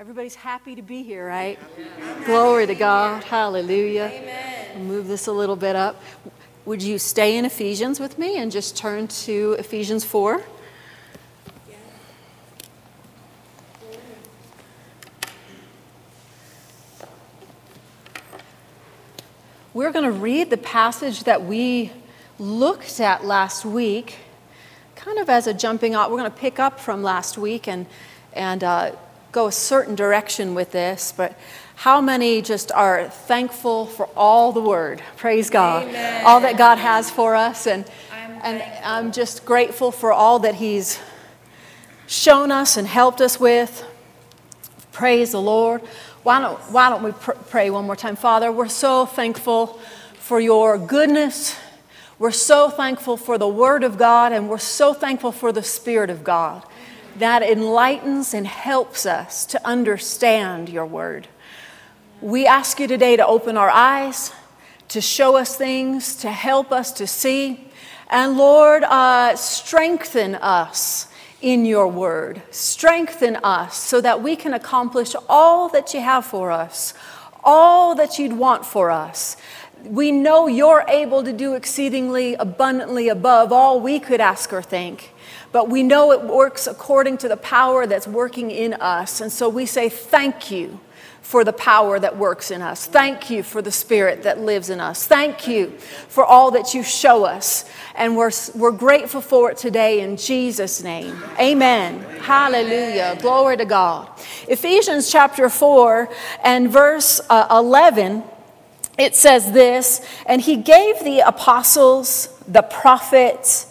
Everybody's happy to be here, right? Glory to God. Hallelujah. Amen. move this a little bit up. Would you stay in Ephesians with me and just turn to Ephesians 4? We're going to read the passage that we looked at last week, kind of as a jumping off. We're going to pick up from last week and, and uh, go a certain direction with this, but how many just are thankful for all the word? Praise God. Amen. All that God has for us. And, I'm and I'm just grateful for all that He's shown us and helped us with. Praise the Lord. Why don't, why don't we pr- pray one more time? Father, we're so thankful for your goodness. We're so thankful for the Word of God, and we're so thankful for the Spirit of God that enlightens and helps us to understand your Word. We ask you today to open our eyes, to show us things, to help us to see. And Lord, uh, strengthen us in your word. Strengthen us so that we can accomplish all that you have for us, all that you'd want for us. We know you're able to do exceedingly abundantly above all we could ask or think. But we know it works according to the power that's working in us. And so we say, Thank you for the power that works in us. Thank you for the spirit that lives in us. Thank you for all that you show us. And we're, we're grateful for it today in Jesus' name. Amen. Hallelujah. Glory to God. Ephesians chapter 4 and verse uh, 11, it says this And he gave the apostles, the prophets,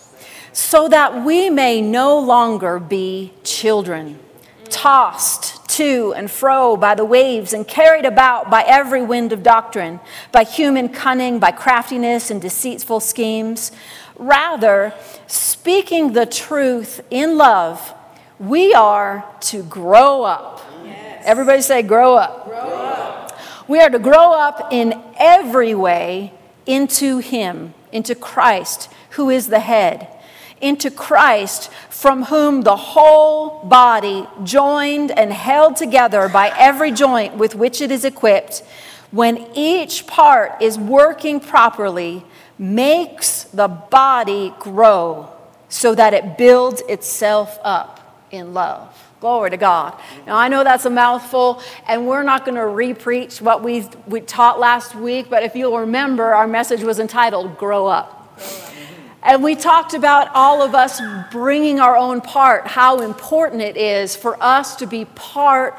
so that we may no longer be children, tossed to and fro by the waves and carried about by every wind of doctrine, by human cunning, by craftiness and deceitful schemes. Rather, speaking the truth in love, we are to grow up. Yes. Everybody say, grow up. grow up. We are to grow up in every way into Him, into Christ, who is the head into Christ, from whom the whole body, joined and held together by every joint with which it is equipped, when each part is working properly, makes the body grow so that it builds itself up in love. Glory to God. Now, I know that's a mouthful, and we're not going to repreach what we we taught last week, but if you'll remember, our message was entitled Grow Up. Grow up. And we talked about all of us bringing our own part, how important it is for us to be part.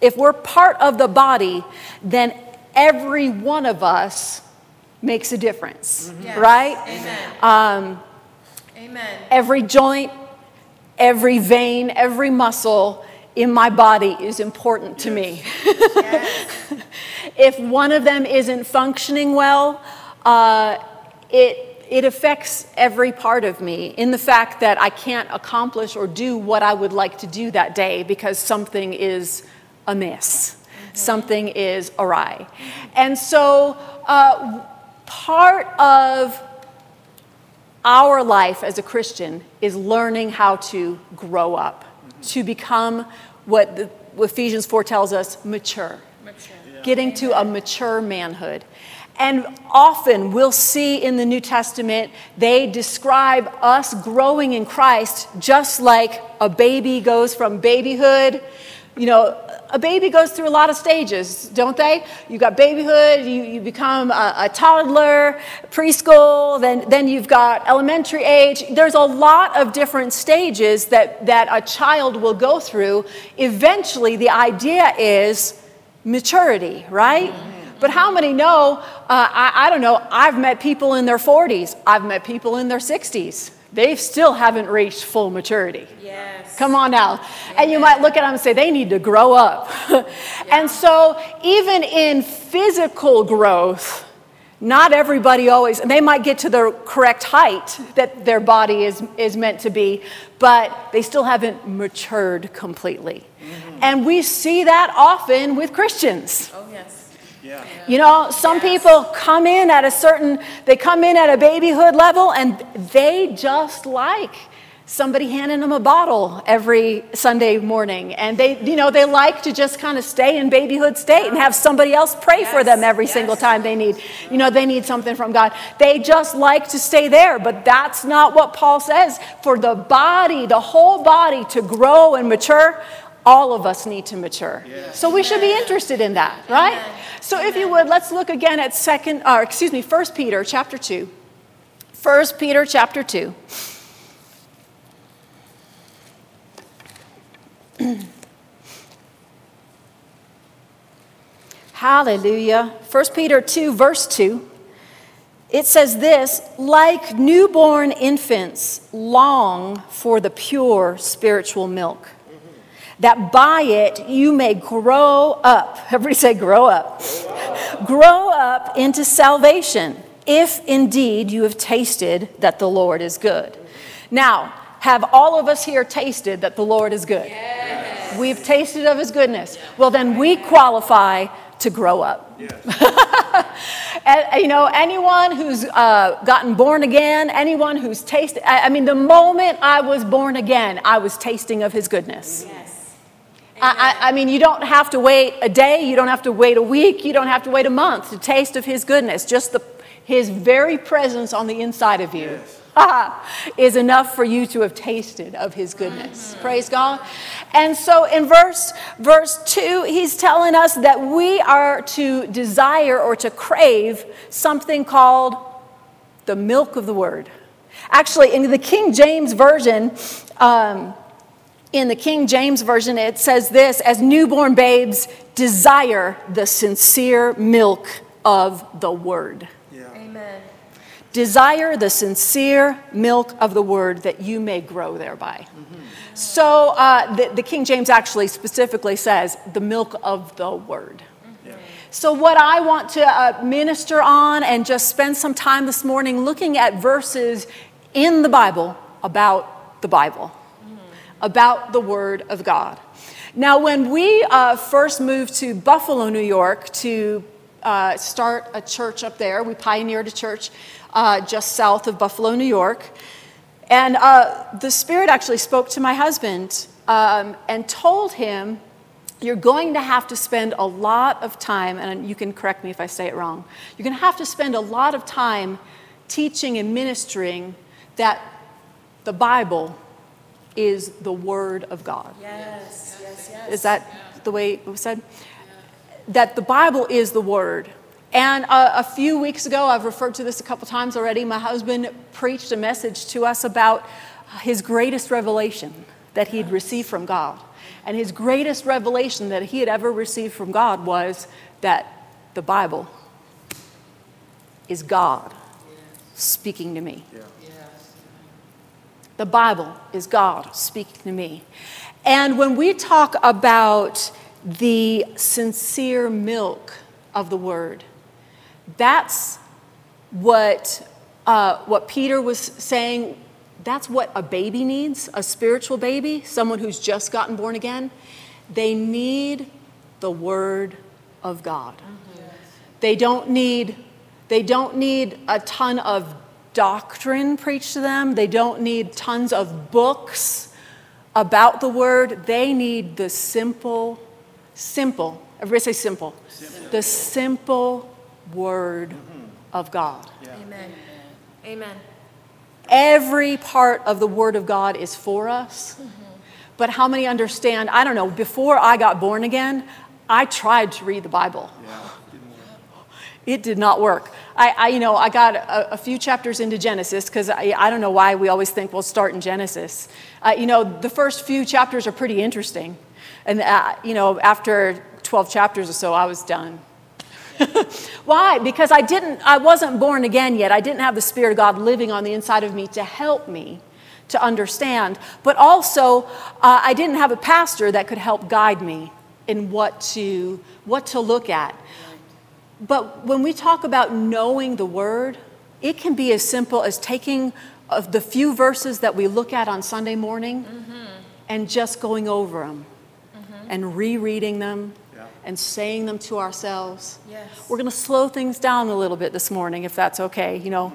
If we're part of the body, then every one of us makes a difference, mm-hmm. yes. right? Amen. Um, Amen. Every joint, every vein, every muscle in my body is important to me. Yes. if one of them isn't functioning well, uh, it it affects every part of me in the fact that I can't accomplish or do what I would like to do that day because something is amiss, mm-hmm. something is awry. And so, uh, part of our life as a Christian is learning how to grow up, to become what the, Ephesians 4 tells us mature, mature. getting to a mature manhood. And often we'll see in the New Testament, they describe us growing in Christ just like a baby goes from babyhood. You know, a baby goes through a lot of stages, don't they? You got babyhood, you, you become a, a toddler, preschool, then, then you've got elementary age. There's a lot of different stages that, that a child will go through. Eventually, the idea is maturity, right? Mm-hmm. But how many know? Uh, I, I don't know. I've met people in their 40s, I've met people in their 60s, they still haven't reached full maturity. Yes. Come on now. And you might look at them and say, they need to grow up. And so, even in physical growth, not everybody always, and they might get to the correct height that their body is, is meant to be, but they still haven't matured completely. And we see that often with Christians. Oh, yes. Yeah. You know, some Yes. people come in at a certain, they come in at a babyhood level and they just like somebody handing them a bottle every Sunday morning. And they, you know, they like to just kind of stay in babyhood state and have somebody else pray for them every yes. single time they need, you know, they need something from God. They just like to stay there. But that's not what Paul says. For the body, the whole body to grow and mature, all of us need to mature. So we should be interested in that, right? Amen. So if you would, let's look again at second, or excuse me, First Peter chapter 2. First Peter chapter 2. Hallelujah. First Peter 2, verse 2. It says this like newborn infants long for the pure spiritual milk, that by it you may grow up. Everybody say, grow up. Grow up into salvation, if indeed you have tasted that the Lord is good. Now, have all of us here tasted that the Lord is good? We've tasted of his goodness. Well, then we qualify to grow up. And, you know, anyone who's uh, gotten born again, anyone who's tasted, I, I mean, the moment I was born again, I was tasting of his goodness. Yes. I, I, I mean, you don't have to wait a day, you don't have to wait a week, you don't have to wait a month to taste of his goodness. Just the, his very presence on the inside of you is enough for you to have tasted of his goodness. Praise God. And so in verse verse 2, he's telling us that we are to desire or to crave something called the milk of the word. Actually, in the King James Version, um, in the King James Version, it says this as newborn babes desire the sincere milk of the word. Yeah. Amen. Desire the sincere milk of the word that you may grow thereby. So uh, the, the King James actually specifically says the milk of the word. Yeah. So, what I want to uh, minister on and just spend some time this morning looking at verses in the Bible about the Bible, about the Word of God. Now, when we uh, first moved to Buffalo, New York, to uh, start a church up there, we pioneered a church uh, just south of Buffalo, New York. And uh, the Spirit actually spoke to my husband um, and told him, You're going to have to spend a lot of time, and you can correct me if I say it wrong, you're going to have to spend a lot of time teaching and ministering that the Bible is the Word of God. Yes. Yes. Yes. Is that the way it was said? That the Bible is the Word. And a, a few weeks ago, I've referred to this a couple times already, my husband preached a message to us about his greatest revelation that he'd received from God. And his greatest revelation that he had ever received from God was that the Bible is God speaking to me. Yeah. The Bible is God speaking to me. And when we talk about the sincere milk of the word, that's what, uh, what Peter was saying. That's what a baby needs, a spiritual baby, someone who's just gotten born again. They need the word of God. They don't need they don't need a ton of doctrine preached to them. They don't need tons of books about the word. They need the simple simple. Everybody say simple. The simple word mm-hmm. of God. Amen. Amen. Every part of the Word of God is for us. Mm-hmm. But how many understand? I don't know, before I got born again, I tried to read the Bible. Yeah. It did not work. I, I you know, I got a, a few chapters into Genesis because I, I don't know why we always think we'll start in Genesis. Uh, you know, the first few chapters are pretty interesting. And, uh, you know, after 12 chapters or so, I was done. Why? Because I didn't, I wasn't born again yet. I didn't have the Spirit of God living on the inside of me to help me to understand. But also, uh, I didn't have a pastor that could help guide me in what to, what to look at. But when we talk about knowing the Word, it can be as simple as taking of the few verses that we look at on Sunday morning mm-hmm. and just going over them mm-hmm. and rereading them yeah. and saying them to ourselves. Yes. We're going to slow things down a little bit this morning, if that's okay. You know,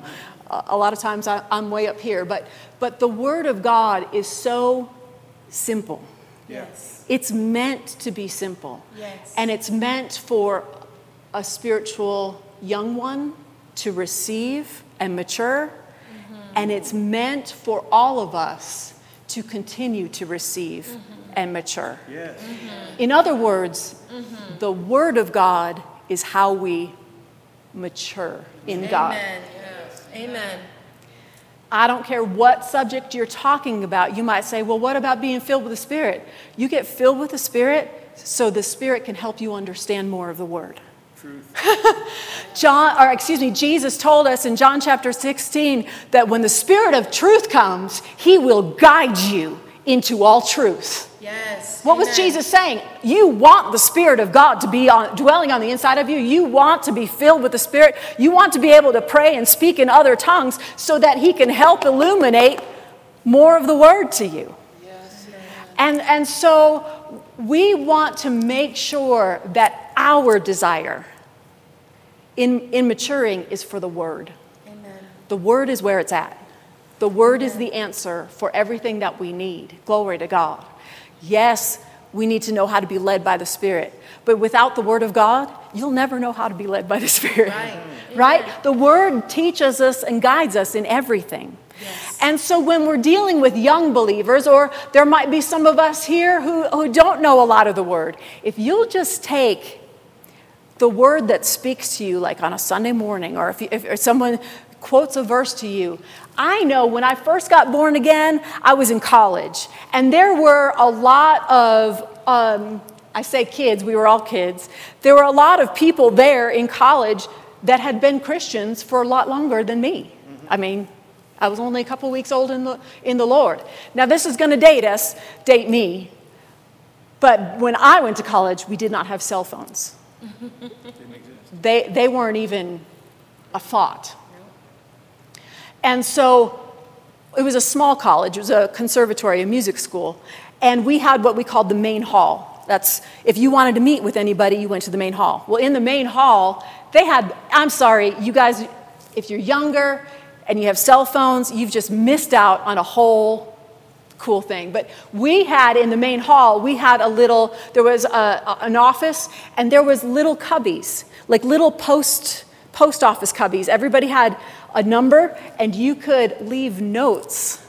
a lot of times I, am way up here, but, but the Word of God is so simple. Yes. It's meant to be simple. Yes. And it's meant for a spiritual young one to receive and mature and it's meant for all of us to continue to receive mm-hmm. and mature. Yes. Mm-hmm. In other words, mm-hmm. the Word of God is how we mature in Amen. God. Yes. Amen. I don't care what subject you're talking about. You might say, well, what about being filled with the Spirit? You get filled with the Spirit so the Spirit can help you understand more of the Word. John, or excuse me, Jesus told us in John chapter 16 that when the Spirit of truth comes, he will guide you into all truth. Yes. What Amen. was Jesus saying? You want the Spirit of God to be on, dwelling on the inside of you. You want to be filled with the Spirit. You want to be able to pray and speak in other tongues so that He can help illuminate more of the Word to you. Yes. And, and so we want to make sure that our desire in, in maturing is for the Word. Amen. The Word is where it's at. The Word Amen. is the answer for everything that we need. Glory to God. Yes, we need to know how to be led by the Spirit. But without the Word of God, you'll never know how to be led by the Spirit. Right? right? The Word teaches us and guides us in everything. Yes. And so when we're dealing with young believers, or there might be some of us here who, who don't know a lot of the Word, if you'll just take the word that speaks to you, like on a Sunday morning, or if, you, if someone quotes a verse to you. I know when I first got born again, I was in college, and there were a lot of, um, I say kids, we were all kids, there were a lot of people there in college that had been Christians for a lot longer than me. I mean, I was only a couple weeks old in the, in the Lord. Now, this is going to date us, date me, but when I went to college, we did not have cell phones they, they weren't even a thought. And so it was a small college, it was a conservatory, a music school, and we had what we called the main hall. That's if you wanted to meet with anybody, you went to the main hall. Well, in the main hall, they had, I'm sorry, you guys, if you're younger and you have cell phones, you've just missed out on a whole cool thing. But we had in the main hall, we had a little, there was a, an office and there was little cubbies, like little post, post office cubbies. Everybody had a number and you could leave notes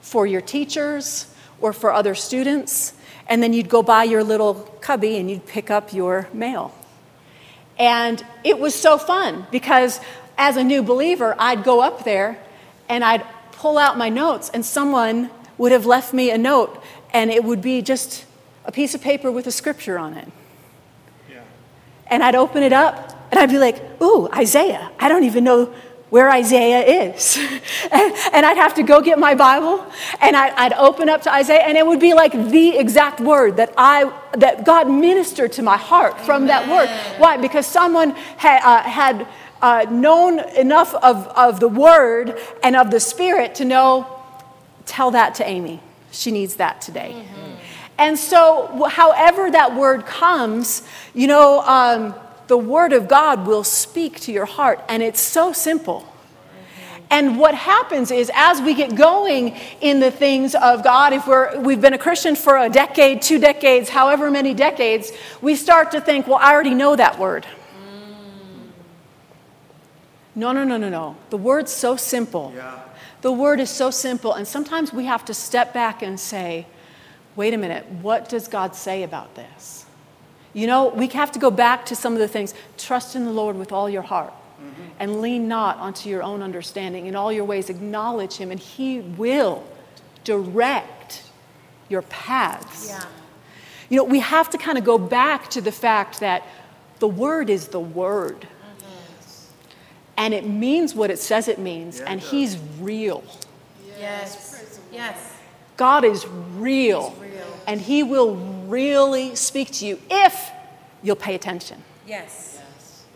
for your teachers or for other students. And then you'd go by your little cubby and you'd pick up your mail. And it was so fun because as a new believer, I'd go up there and I'd pull out my notes and someone would have left me a note, and it would be just a piece of paper with a scripture on it. Yeah. And I'd open it up, and I'd be like, ooh, Isaiah. I don't even know where Isaiah is. and, and, I'd have to go get my Bible and I, would open up to Isaiah and it would be like the exact word that I that God ministered to my heart from Amen. that word. Why? Because someone had, uh, had uh, known enough of, of the word and of the spirit to know tell that to Amy. She needs that today. Mm-hmm. And so, however that word comes, you know, um, the word of God will speak to your heart, and it's so simple. And what happens is, as we get going in the things of God, if we're, we've been a Christian for a decade, two decades, however many decades, we start to think, well, I already know that word. Mm. No, no, no, no, no. The word's so simple. Yeah. The word is so simple, and sometimes we have to step back and say, wait a minute, what does God say about this? You know, we have to go back to some of the things. Trust in the Lord with all your heart mm-hmm. and lean not onto your own understanding. In all your ways, acknowledge Him, and He will direct your paths. Yeah. You know, we have to kind of go back to the fact that The Word is the Word. And it means what it says it means, and He's real. Yes. Yes. God is real, and He will really speak to you if you'll pay attention. Yes.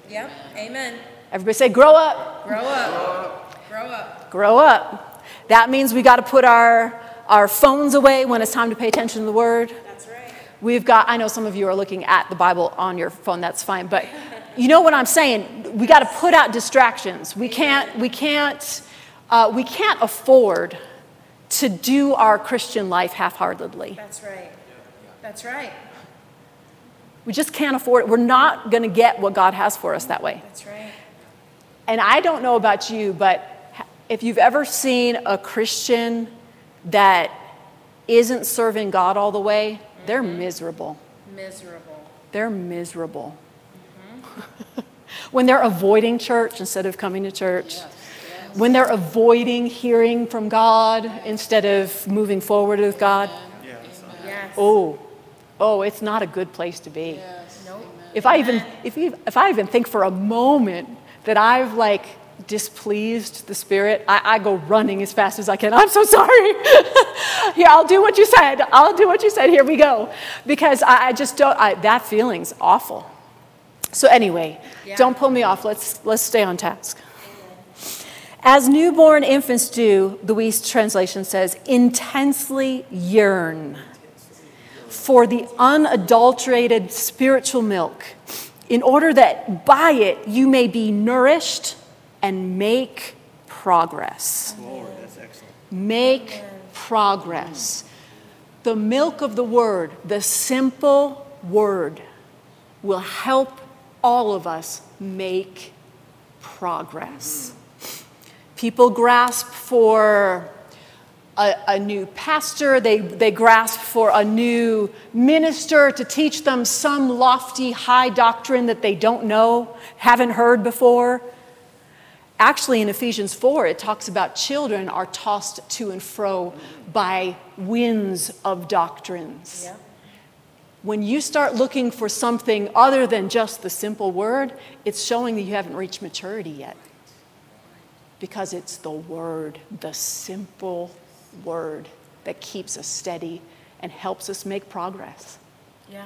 Yep. Amen. Everybody say, grow up, Grow up. Grow up. grow up. That means we got to put our, our phones away when it's time to pay attention to the Word. That's right. We've got, I know some of you are looking at the Bible on your phone, that's fine, but you know what I'm saying? We got to put out distractions. We can't, we can't, uh, we can't afford to do our Christian life half heartedly. That's right. That's right. We just can't afford it. We're not going to get what God has for us that way. That's right. And I don't know about you, but if you've ever seen a Christian that isn't serving God all the way, they're miserable. Miserable. They're miserable. when they're avoiding church instead of coming to church, when they're avoiding hearing from God instead of moving forward with God, Yes. oh, oh, it's not a good place to be. Nope. If I even if, you, if I even think for a moment that I've like displeased the spirit, I, I go running as fast as I can. I'm so sorry. Here, I'll do what you said. I'll do what you said. Here we go, because I, I just don't. I, that feeling's awful. So anyway, Yeah. don't pull me off. Let's let's stay on task. As newborn infants do, the Weiss translation says, intensely yearn for the unadulterated spiritual milk, in order that by it you may be nourished and make progress. Lord. Make progress. The milk of the word, the simple word, will help all of us make progress. People grasp for a, a new pastor, they, they grasp for a new minister to teach them some lofty, high doctrine that they don't know, haven't heard before. Actually, in Ephesians 4, it talks about children are tossed to and fro by winds of doctrines. Yep. When you start looking for something other than just the simple word, it's showing that you haven't reached maturity yet. Because it's the word, the simple word, that keeps us steady and helps us make progress. Yeah.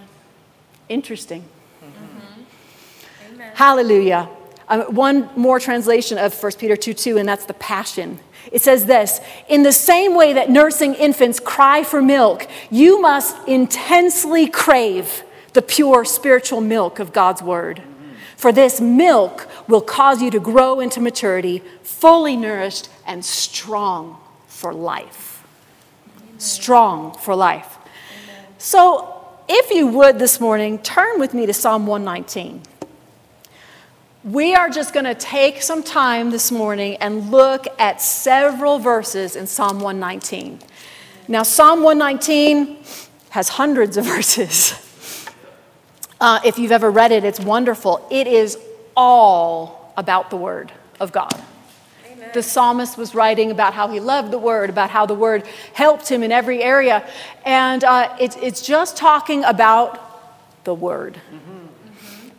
Interesting. Amen. Hallelujah. Um, one more translation of 1 Peter 2 2, and that's the Passion. It says this In the same way that nursing infants cry for milk, you must intensely crave the pure spiritual milk of God's Word. For this milk will cause you to grow into maturity, fully nourished and strong for life. Strong for life. So, if you would this morning, turn with me to Psalm 119. We are just going to take some time this morning and look at several verses in Psalm 119. Now, Psalm 119 has hundreds of verses. Uh, if you've ever read it, it's wonderful. It is all about the Word of God. The psalmist was writing about how he loved the Word, about how the Word helped him in every area. And uh, it's, it's just talking about the Word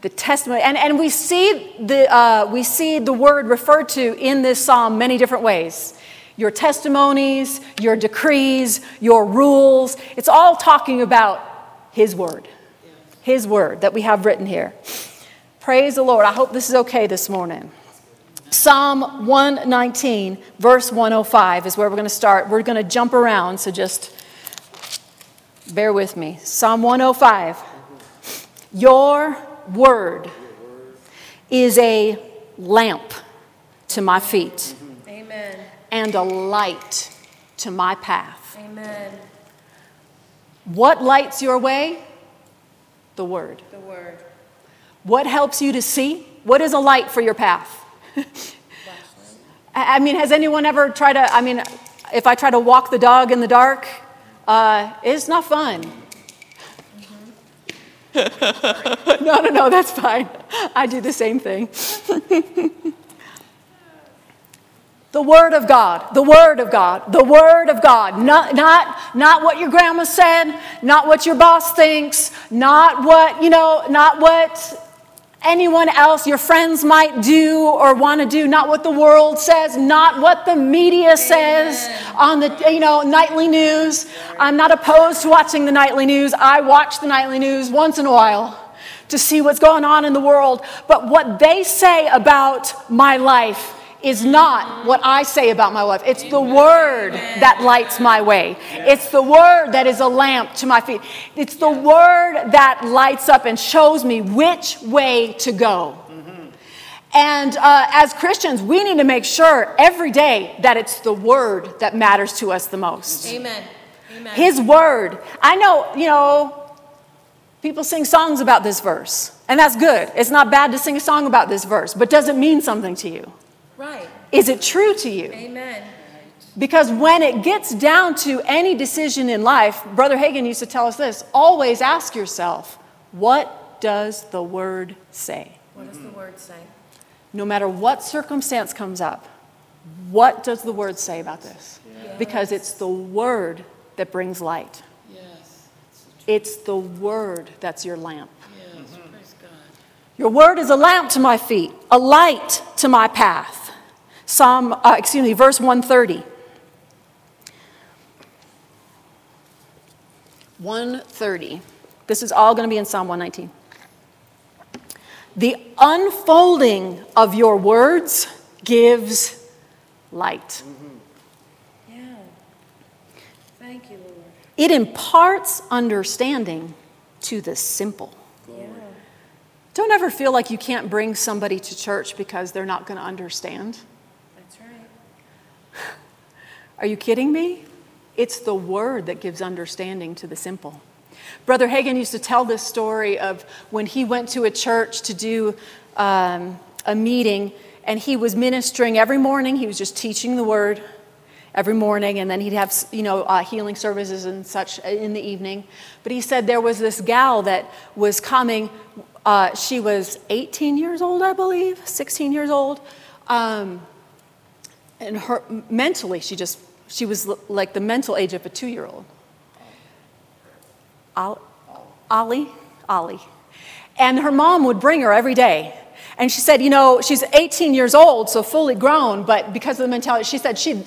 the testimony and, and we see the uh, we see the word referred to in this psalm many different ways. Your testimonies your decrees your rules it's all talking about his word. His word that we have written here. Praise the lord. I hope this is okay this morning. Psalm 119 verse 105 is where we're going to start. We're going to jump around so just bear with me. Psalm 105 your word is a lamp to my feet Amen. and a light to my path. Amen. What lights your way? The word. The word. What helps you to see? What is a light for your path? I mean, has anyone ever tried to? I mean, if I try to walk the dog in the dark, uh, it's not fun. no, no, no, that's fine. I do the same thing. the Word of God, the Word of God, the Word of God. Not, not, not what your grandma said, not what your boss thinks, not what, you know, not what anyone else your friends might do or want to do not what the world says not what the media says on the you know nightly news. I'm not opposed to watching the nightly news. I watch the nightly news once in a while to see what's going on in the world. But what they say about my life is not what I say about my life. It's the word that lights my way. It's the word that is a lamp to my feet. It's the word that lights up and shows me which way to go. And uh, as Christians, we need to make sure every day that it's the word that matters to us the most. Amen. Amen. His word. I know, you know, people sing songs about this verse, and that's good. It's not bad to sing a song about this verse, but does it mean something to you? Right. Is it true to you? Amen. Because when it gets down to any decision in life, Brother Hagin used to tell us this always ask yourself, what does the word say? What does the word say? No matter what circumstance comes up, what does the word say about this? Because it's the word that brings light. Yes, It's the word that's your lamp. yes, praise God. Your word is a lamp to my feet, a light to my path. Psalm, uh, excuse me, verse 130. 130. This is all going to be in Psalm 119. The unfolding of your words gives light. Yeah. Thank you, Lord. It imparts understanding to the simple. Yeah. Don't ever feel like you can't bring somebody to church because they're not going to understand. Are you kidding me? It's the word that gives understanding to the simple. Brother Hagin used to tell this story of when he went to a church to do um, a meeting, and he was ministering every morning. He was just teaching the word every morning, and then he'd have you know uh, healing services and such in the evening. But he said there was this gal that was coming. Uh, she was 18 years old, I believe, 16 years old. Um, and her mentally she just she was l- like the mental age of a two-year-old. Ol- ollie? Ollie. And her mom would bring her every day. And she said you know she's 18 years old so fully grown but because of the mentality she said she'd,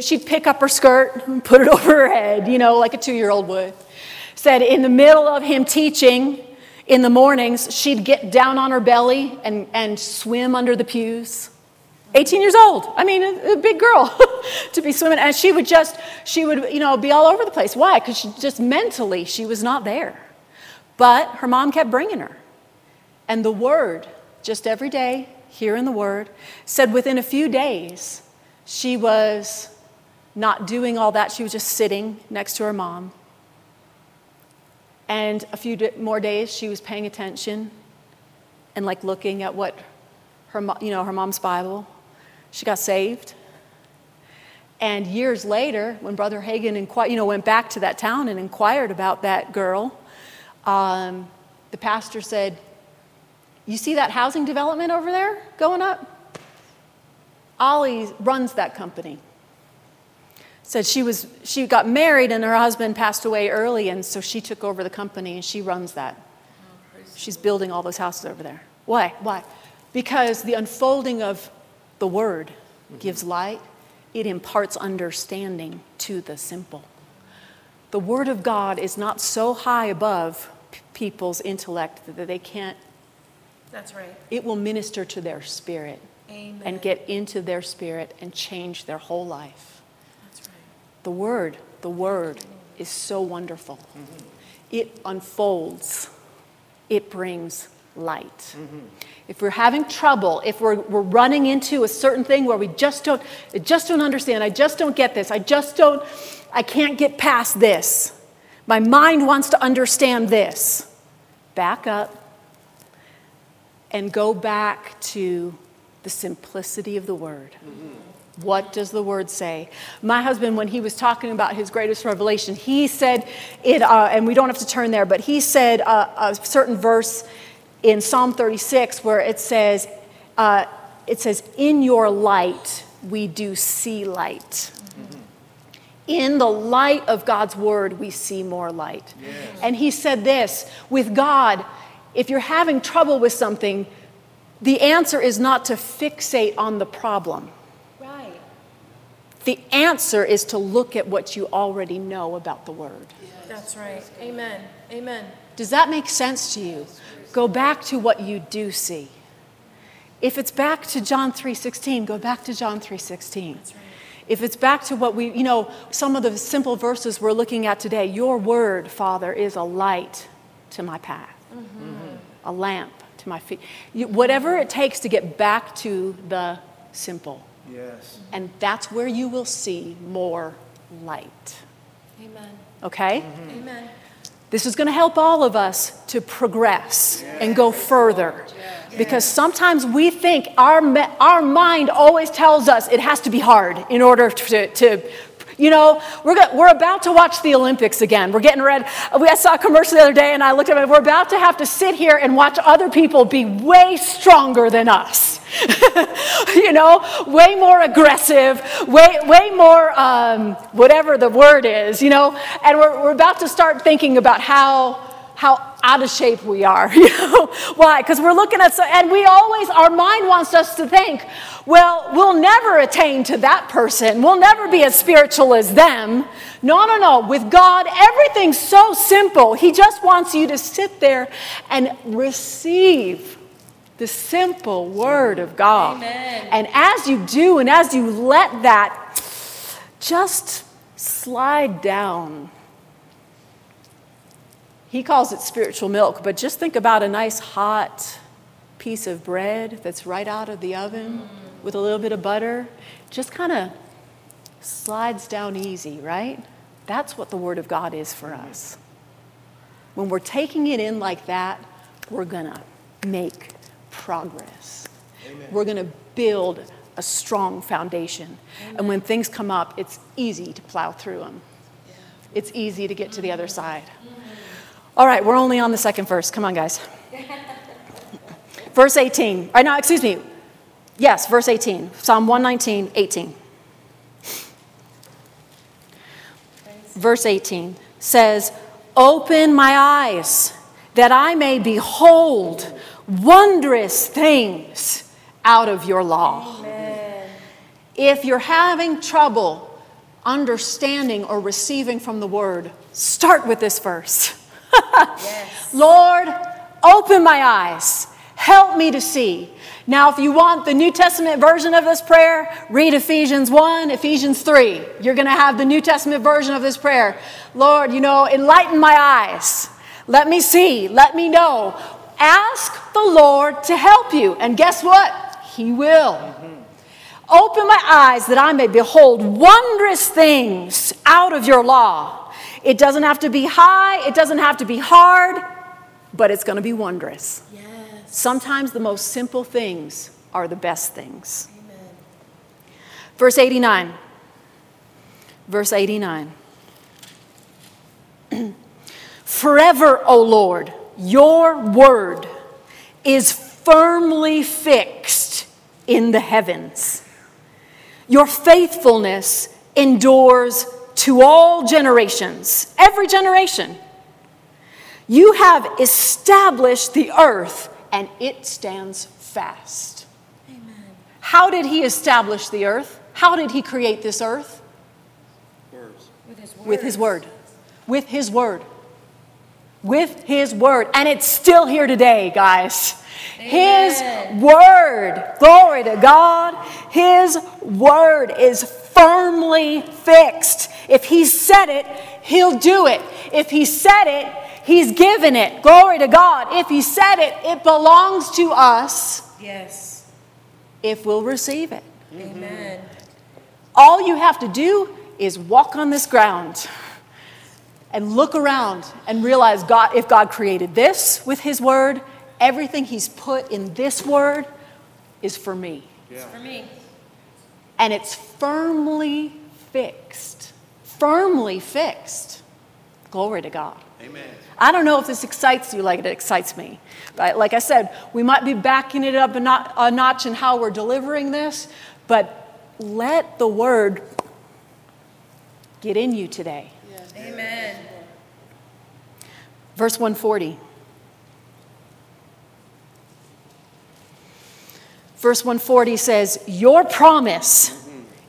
she'd pick up her skirt and put it over her head you know like a two-year-old would. Said in the middle of him teaching in the mornings she'd get down on her belly and, and swim under the pews 18 years old. I mean, a, a big girl to be swimming. And she would just, she would, you know, be all over the place. Why? Because she just mentally, she was not there. But her mom kept bringing her. And the word, just every day, hearing the word, said within a few days, she was not doing all that. She was just sitting next to her mom. And a few more days, she was paying attention and like looking at what her, you know, her mom's Bible. She got saved. And years later, when Brother Hagin inqui- you know, went back to that town and inquired about that girl, um, the pastor said, You see that housing development over there going up? Ollie runs that company. Said she, was, she got married and her husband passed away early, and so she took over the company and she runs that. She's building all those houses over there. Why? Why? Because the unfolding of the word gives light, it imparts understanding to the simple. The word of God is not so high above p- people's intellect that they can't, That's right. it will minister to their spirit Amen. and get into their spirit and change their whole life. That's right. The word, the word is so wonderful. Mm-hmm. It unfolds, it brings light. If we're having trouble, if we're, we're running into a certain thing where we just don't, I just don't understand, I just don't get this, I just don't, I can't get past this. My mind wants to understand this. Back up and go back to the simplicity of the word. What does the word say? My husband, when he was talking about his greatest revelation, he said it, uh, and we don't have to turn there, but he said uh, a certain verse in Psalm 36 where it says, uh, it says, "In your light we do see light." In the light of God's word, we see more light. And he said this with God, if you're having trouble with something, the answer is not to fixate on the problem. Right. The answer is to look at what you already know about the Word. That's right. Amen. Amen. Does that make sense to you? Go back to what you do see. If it's back to John 3:16, go back to John 3:16. If it's back to what we, you know, some of the simple verses we're looking at today, your word, Father, is a light to my path, mm-hmm. a lamp to my feet. You, whatever it takes to get back to the simple. Yes. And that's where you will see more light. Amen. Okay? Amen. This is going to help all of us to progress and go further. Because sometimes we think our, our mind always tells us it has to be hard in order to, to you know, we're, go- we're about to watch the Olympics again. We're getting ready. We, I saw a commercial the other day and I looked at it. We're about to have to sit here and watch other people be way stronger than us. you know, way more aggressive, way, way more um, whatever the word is, you know. And we're, we're about to start thinking about how, how out of shape we are. You know? Why? Because we're looking at, so, and we always, our mind wants us to think, well, we'll never attain to that person. We'll never be as spiritual as them. No, no, no. With God, everything's so simple. He just wants you to sit there and receive the simple word of God. Amen. And as you do, and as you let that just slide down, he calls it spiritual milk, but just think about a nice hot piece of bread that's right out of the oven with a little bit of butter. Just kind of slides down easy, right? That's what the Word of God is for us. When we're taking it in like that, we're going to make progress. We're going to build a strong foundation. And when things come up, it's easy to plow through them. It's easy to get to the other side. All right, we're only on the second verse. Come on, guys. verse 18. Or no, excuse me. Yes, verse 18. Psalm 119, 18. Verse 18 says, Open my eyes that I may behold wondrous things out of your law. If you're having trouble understanding or receiving from the word, start with this verse. Lord, open my eyes. Help me to see. Now, if you want the New Testament version of this prayer, read Ephesians 1, Ephesians 3. You're going to have the New Testament version of this prayer. Lord, you know, enlighten my eyes. Let me see. Let me know. Ask the Lord to help you. And guess what? He will. Mm-hmm. Open my eyes that I may behold wondrous things out of your law. It doesn't have to be high, it doesn't have to be hard, but it's going to be wondrous. Yes. Sometimes the most simple things are the best things. Amen. Verse 89. Verse 89. Forever, O Lord, your word is firmly fixed in the heavens. Your faithfulness endures to all generations, every generation. You have established the earth and it stands fast. Amen. How did he establish the earth? How did he create this earth? Words. With his word. With his word. With his word. With his word. And it's still here today, guys. His word. Glory to God. His word is firmly fixed. If he said it, he'll do it. If he said it, he's given it. Glory to God. If he said it, it belongs to us Yes. if we'll receive it. Amen. All you have to do is walk on this ground and look around and realize God, if God created this with His Word, everything He's put in this Word is for me. Yeah. For me. And it's firmly fixed. Firmly fixed. Glory to God. Amen. I don't know if this excites you like it excites me. But like I said, we might be backing it up a, not, a notch in how we're delivering this, but let the word get in you today. Amen. Verse 140. Verse 140 says, Your promise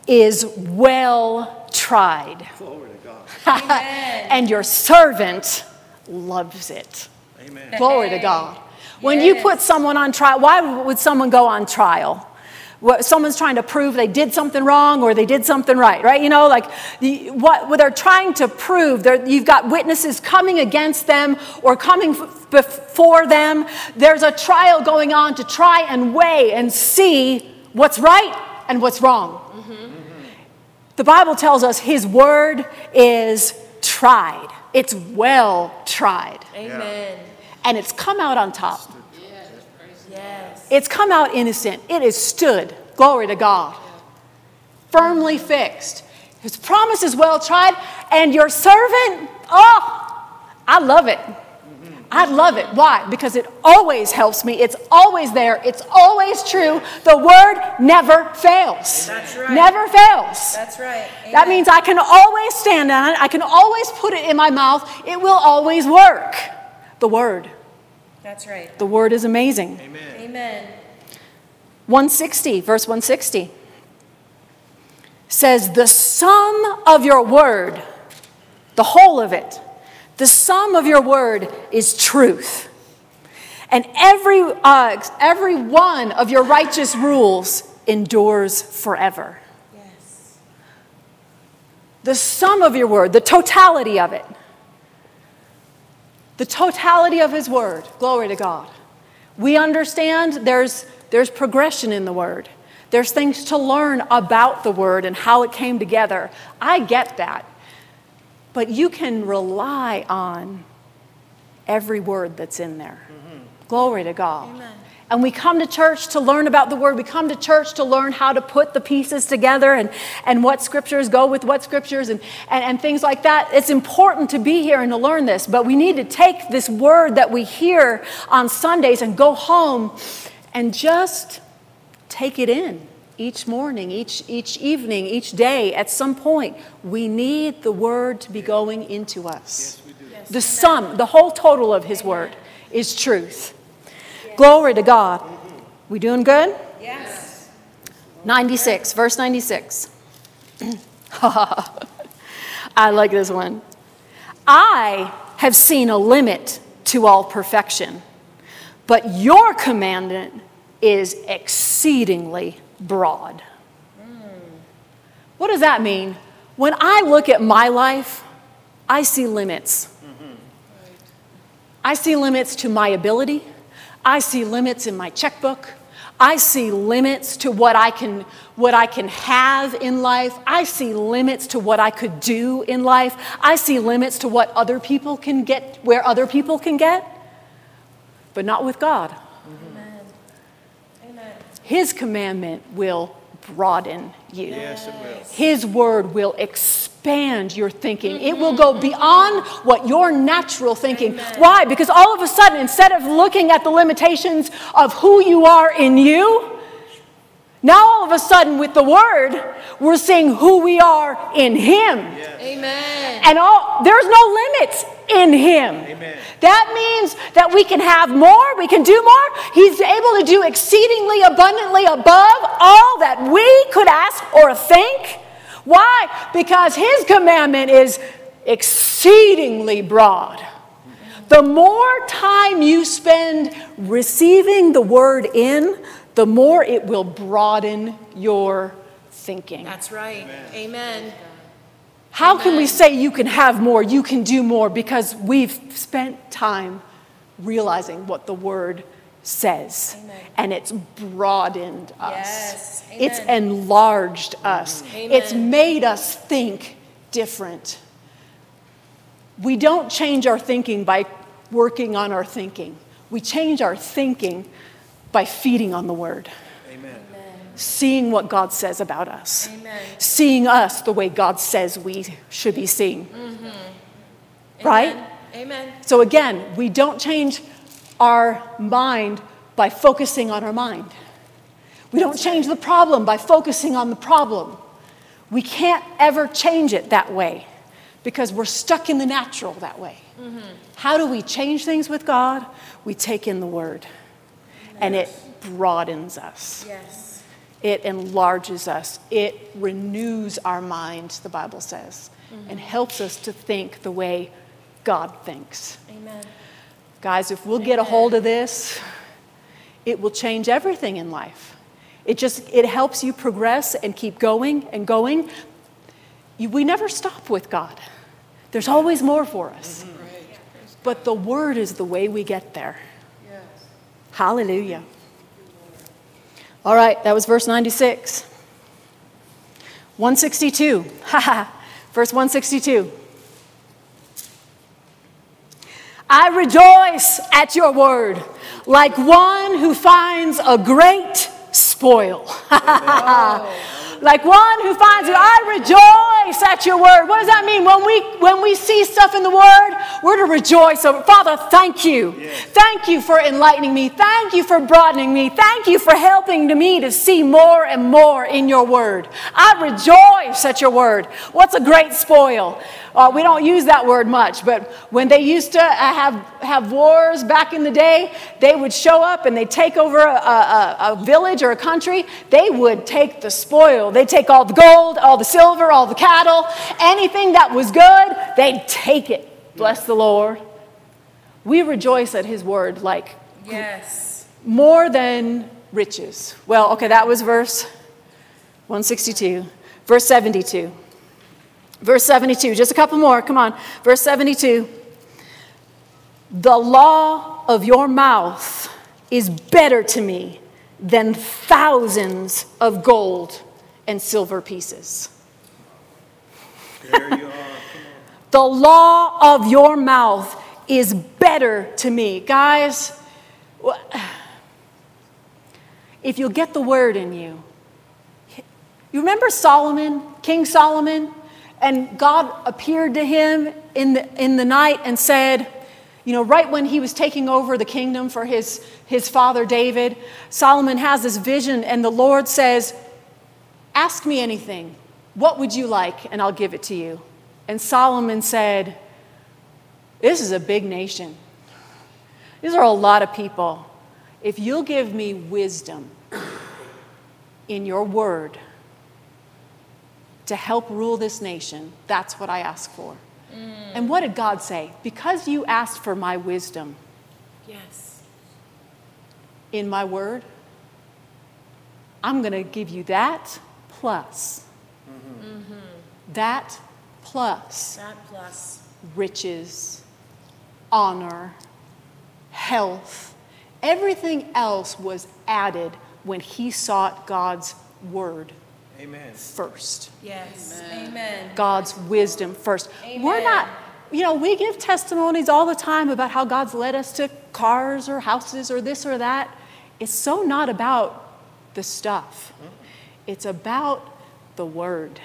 is well tried, Glory to God. and your servant loves it. Amen. Glory to God. When you put someone on trial, why would someone go on trial? What, someone's trying to prove they did something wrong or they did something right, right? You know, like the, what, what they're trying to prove, you've got witnesses coming against them or coming f- before them. There's a trial going on to try and weigh and see what's right and what's wrong. The Bible tells us his word is tried, it's well tried, Amen. and it's come out on top. It's come out innocent. It is stood. Glory to God. Firmly fixed. His promise is well tried, and your servant, oh, I love it. I love it. Why? Because it always helps me. It's always there. It's always true. The word never fails. That's right. Never fails. That's right. That means I can always stand on it. I can always put it in my mouth. It will always work. The word. That's right. The word is amazing. Amen. Amen. 160, verse 160 says, The sum of your word, the whole of it, the sum of your word is truth. And every, uh, every one of your righteous rules endures forever. Yes. The sum of your word, the totality of it. The totality of his word. Glory to God. We understand there's, there's progression in the word. There's things to learn about the word and how it came together. I get that. But you can rely on every word that's in there. Mm-hmm. Glory to God. Amen. And we come to church to learn about the word. We come to church to learn how to put the pieces together and, and what scriptures go with what scriptures and, and, and things like that. It's important to be here and to learn this, but we need to take this word that we hear on Sundays and go home and just take it in each morning, each, each evening, each day. At some point, we need the word to be going into us. The sum, the whole total of his word is truth. Glory to God. We doing good? Yes. 96, verse 96. I like this one. I have seen a limit to all perfection, but your commandment is exceedingly broad. What does that mean? When I look at my life, I see limits. I see limits to my ability. I see limits in my checkbook. I see limits to what I can what I can have in life. I see limits to what I could do in life. I see limits to what other people can get where other people can get. But not with God. Amen. His commandment will broaden you. Yes, it will. His word will expand your thinking. It will go beyond what your natural thinking. Why? Because all of a sudden, instead of looking at the limitations of who you are in you, now all of a sudden, with the word, we're seeing who we are in Him. Amen. And all, there's no limits in Him. Amen. That means that we can have more, we can do more. He's able to do exceedingly abundantly above all that we could ask or think. Why? Because His commandment is exceedingly broad. The more time you spend receiving the word in, the more it will broaden your thinking. That's right. Amen. How can we say you can have more, you can do more? Because we've spent time realizing what the word says. Amen. And it's broadened us. Yes. It's enlarged us. It's made us think different. We don't change our thinking by working on our thinking. We change our thinking by feeding on the word, Amen. Seeing what God says about us Amen. seeing us the way God says we should be seen. Mm-hmm. Right? Amen. Amen. So again, we don't change our mind by focusing on our mind. We don't change the problem by focusing on the problem. We can't ever change it that way because we're stuck in the natural that way. Mm-hmm. How do we change things with God? We take in the Word. and it broadens us. Yes. It enlarges us. It renews our minds, the Bible says, mm-hmm. and helps us to think the way God thinks. Amen. Guys, if we'll get a hold of this, it will change everything in life. It just it helps you progress and keep going and going. You- We never stop with God. There's always more for us. Mm-hmm. But the word is the way we get there. Hallelujah. All right, that was verse 96. 162. Haha. verse 162. I rejoice at your word like one who finds a great spoil. like one who finds it. I rejoice at your word. What does that mean? When we when we see stuff in the word, we're to rejoice over. Father, thank you. Thank you for enlightening me. Thank you for broadening me. Thank you for helping to me to see more and more in your word. I rejoice at your word. What's a great spoil? Uh, we don't use that word much, but when they used to uh, have, have wars back in the day, they would show up and they'd take over a, a, a village or a country. They would take the spoil. They'd take all the gold, all the silver, all the cattle, anything that was good, they'd take it. Bless the Lord. We rejoice at his word like Yes. more than riches. Well, okay, that was verse 162. Verse 72. Verse 72, just a couple more, come on. Verse 72. The law of your mouth is better to me than thousands of gold and silver pieces. There you are. The law of your mouth is better to me. Guys, if you'll get the word in you, you remember Solomon, King Solomon? And God appeared to him in the, in the night and said, you know, right when he was taking over the kingdom for his, his father David, Solomon has this vision, and the Lord says, Ask me anything. What would you like? And I'll give it to you. And Solomon said, This is a big nation. These are a lot of people. If you'll give me wisdom in your word to help rule this nation, that's what I ask for. And what did God say? Because you asked for my wisdom Yes. in my word, I'm going to give you that plus. Mm-hmm. That plus That plus. riches, honor, health. Everything else was added when he sought God's word Amen. first. Yes. Amen. God's wisdom first. We're not, you know, we give testimonies all the time about how God's led us to cars or houses or this or that. It's so not about the stuff, mm-hmm. it's about the word.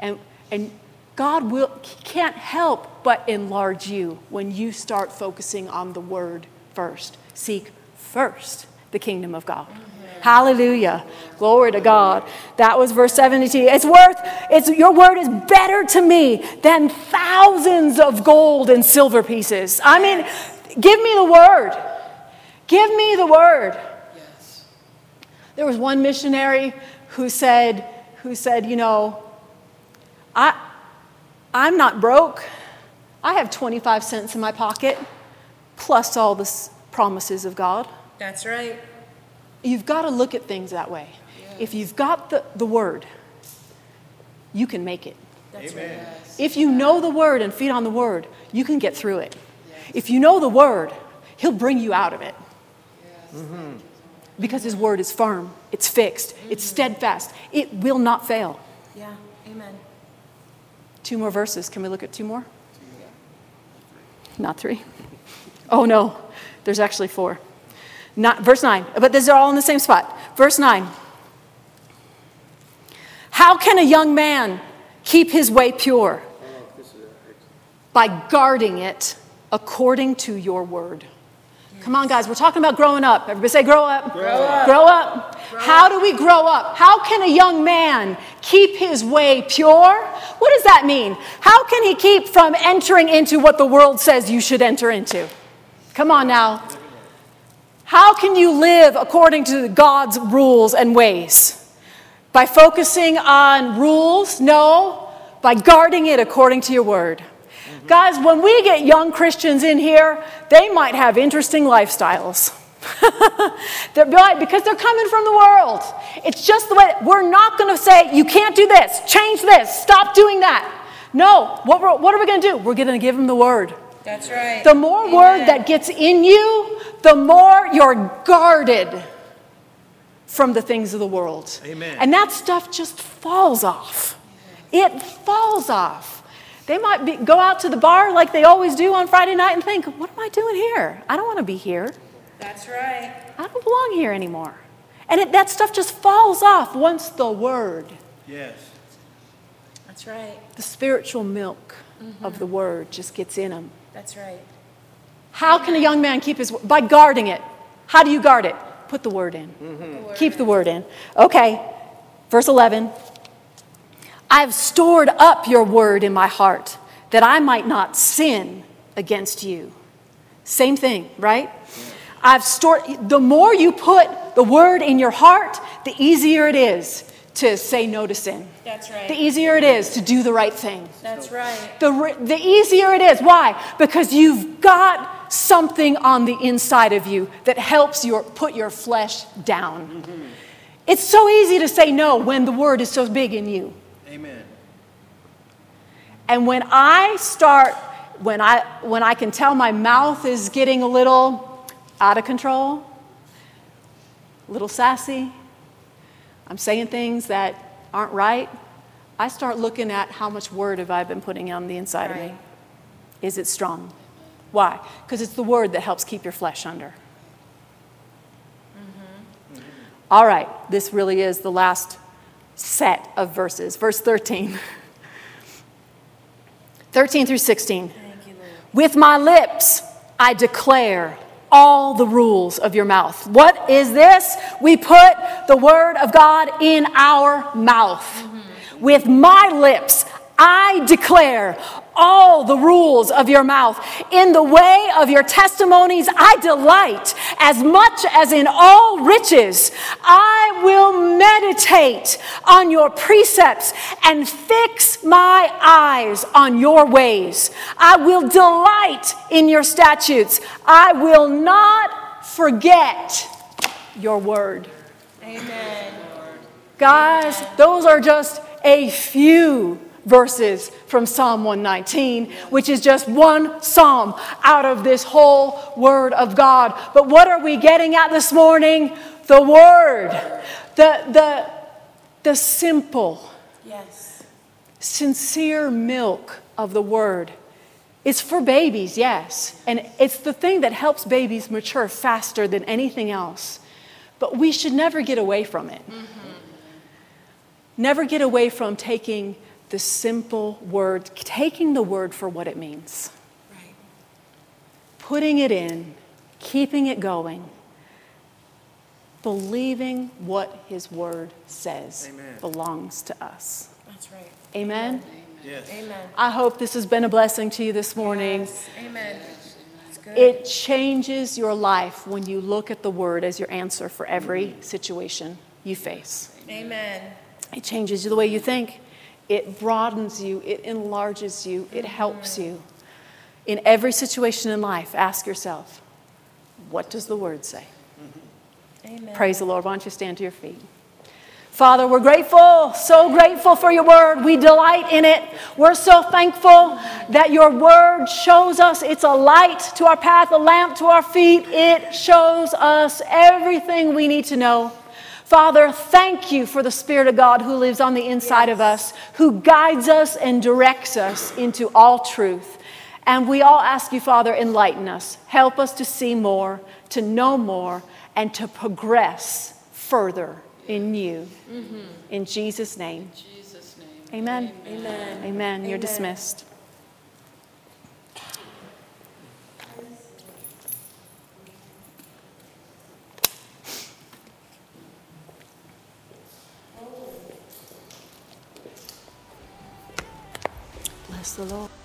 And, and God will, he can't help but enlarge you when you start focusing on the word first. Seek first the kingdom of God. Mm-hmm. Hallelujah. Glory to God. That was verse 72. It's worth, it's, your word is better to me than thousands of gold and silver pieces. I mean, give me the word. Give me the word. Yes. There was one missionary who said, who said, you know, I, I'm not broke. I have 25 cents in my pocket, plus all the promises of God. That's right. You've got to look at things that way. If you've got the, the word, you can make it. That's Amen. right. If you know the word and feed on the word, you can get through it. If you know the word, he'll bring you out of it. Mm-hmm. Because his word is firm, it's fixed, it's mm-hmm. steadfast, it will not fail. Yeah. Amen. Two more verses. Can we look at two more? Not three. Oh no, there's actually four. Not, verse 9, but these are all in the same spot. Verse 9. How can a young man keep his way pure? By guarding it according to your word. Come on, guys, we're talking about growing up. Everybody say, grow up. Grow up. Grow up. How do we grow up? How can a young man keep his way pure? What does that mean? How can he keep from entering into what the world says you should enter into? Come on now. How can you live according to God's rules and ways? By focusing on rules? No. By guarding it according to your word. Mm-hmm. Guys, when we get young Christians in here, they might have interesting lifestyles. they're right because they're coming from the world. It's just the way we're not going to say you can't do this, change this, stop doing that. No, what, we're, what are we going to do? We're going to give them the word. That's right. The more Amen. word that gets in you, the more you're guarded from the things of the world. Amen. And that stuff just falls off. It falls off. They might be, go out to the bar like they always do on Friday night and think, what am I doing here? I don't want to be here. That's right. I don't belong here anymore. And it, that stuff just falls off once the word, Yes. That's right. the spiritual milk mm-hmm. of the word, just gets in them. That's right. How can a young man keep his by guarding it? How do you guard it? Put the word in. Mm-hmm. Keep the word in. Okay. Verse 11. I've stored up your word in my heart that I might not sin against you. Same thing, right? I've stored the more you put the word in your heart, the easier it is to say no to sin. That's right. The easier it is to do the right thing. That's right. The, the easier it is. Why? Because you've got something on the inside of you that helps your, put your flesh down. Mm-hmm. It's so easy to say no when the word is so big in you. Amen. And when I start, when I, when I can tell my mouth is getting a little out of control, a little sassy, I'm saying things that aren't right, I start looking at how much word have I been putting on the inside of me. Is it strong? Why? Because it's the word that helps keep your flesh under. Mm-hmm. All right, this really is the last set of verses. Verse 13. 13 through 16. Thank you, Lord. With my lips, I declare all the rules of your mouth. What is this? We put the word of God in our mouth. With my lips, I declare all the rules of your mouth. In the way of your testimonies, I delight as much as in all riches. I will meditate on your precepts and fix my eyes on your ways. I will delight in your statutes. I will not forget your word. Amen. Guys, those are just a few verses from Psalm 119, which is just one psalm out of this whole word of God. But what are we getting at this morning? The word, the, the, the simple, Yes. sincere milk of the word. It's for babies, yes. And it's the thing that helps babies mature faster than anything else. But we should never get away from it. Mm-hmm. Never get away from taking the simple word, taking the word for what it means, Right. putting it in, keeping it going, believing what his word says Amen. belongs to us. That's right. Amen. Yes. Amen. I hope this has been a blessing to you this morning. Yes. Amen. It changes your life when you look at the word as your answer for every mm-hmm. situation you face. Amen. It changes the way you think. It broadens you. It enlarges you. It helps mm-hmm. you. In every situation in life, ask yourself, what does the word say? Mm-hmm. Amen. Praise the Lord. Why don't you stand to your feet? Father, we're grateful, so grateful for your word. We delight in it. We're so thankful that your word shows us it's a light to our path, a lamp to our feet. It shows us everything we need to know. Father, thank you for the Spirit of God who lives on the inside of us, who guides us and directs us into all truth. And we all ask you, Father, enlighten us. Help us to see more, to know more, and to progress further in you. Mm-hmm. In Jesus' name. Jesus' name. Amen. Amen. Amen. You're dismissed. Bless the Lord.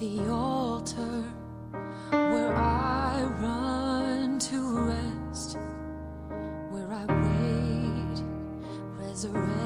the altar where I run to rest, where I wait resurrect.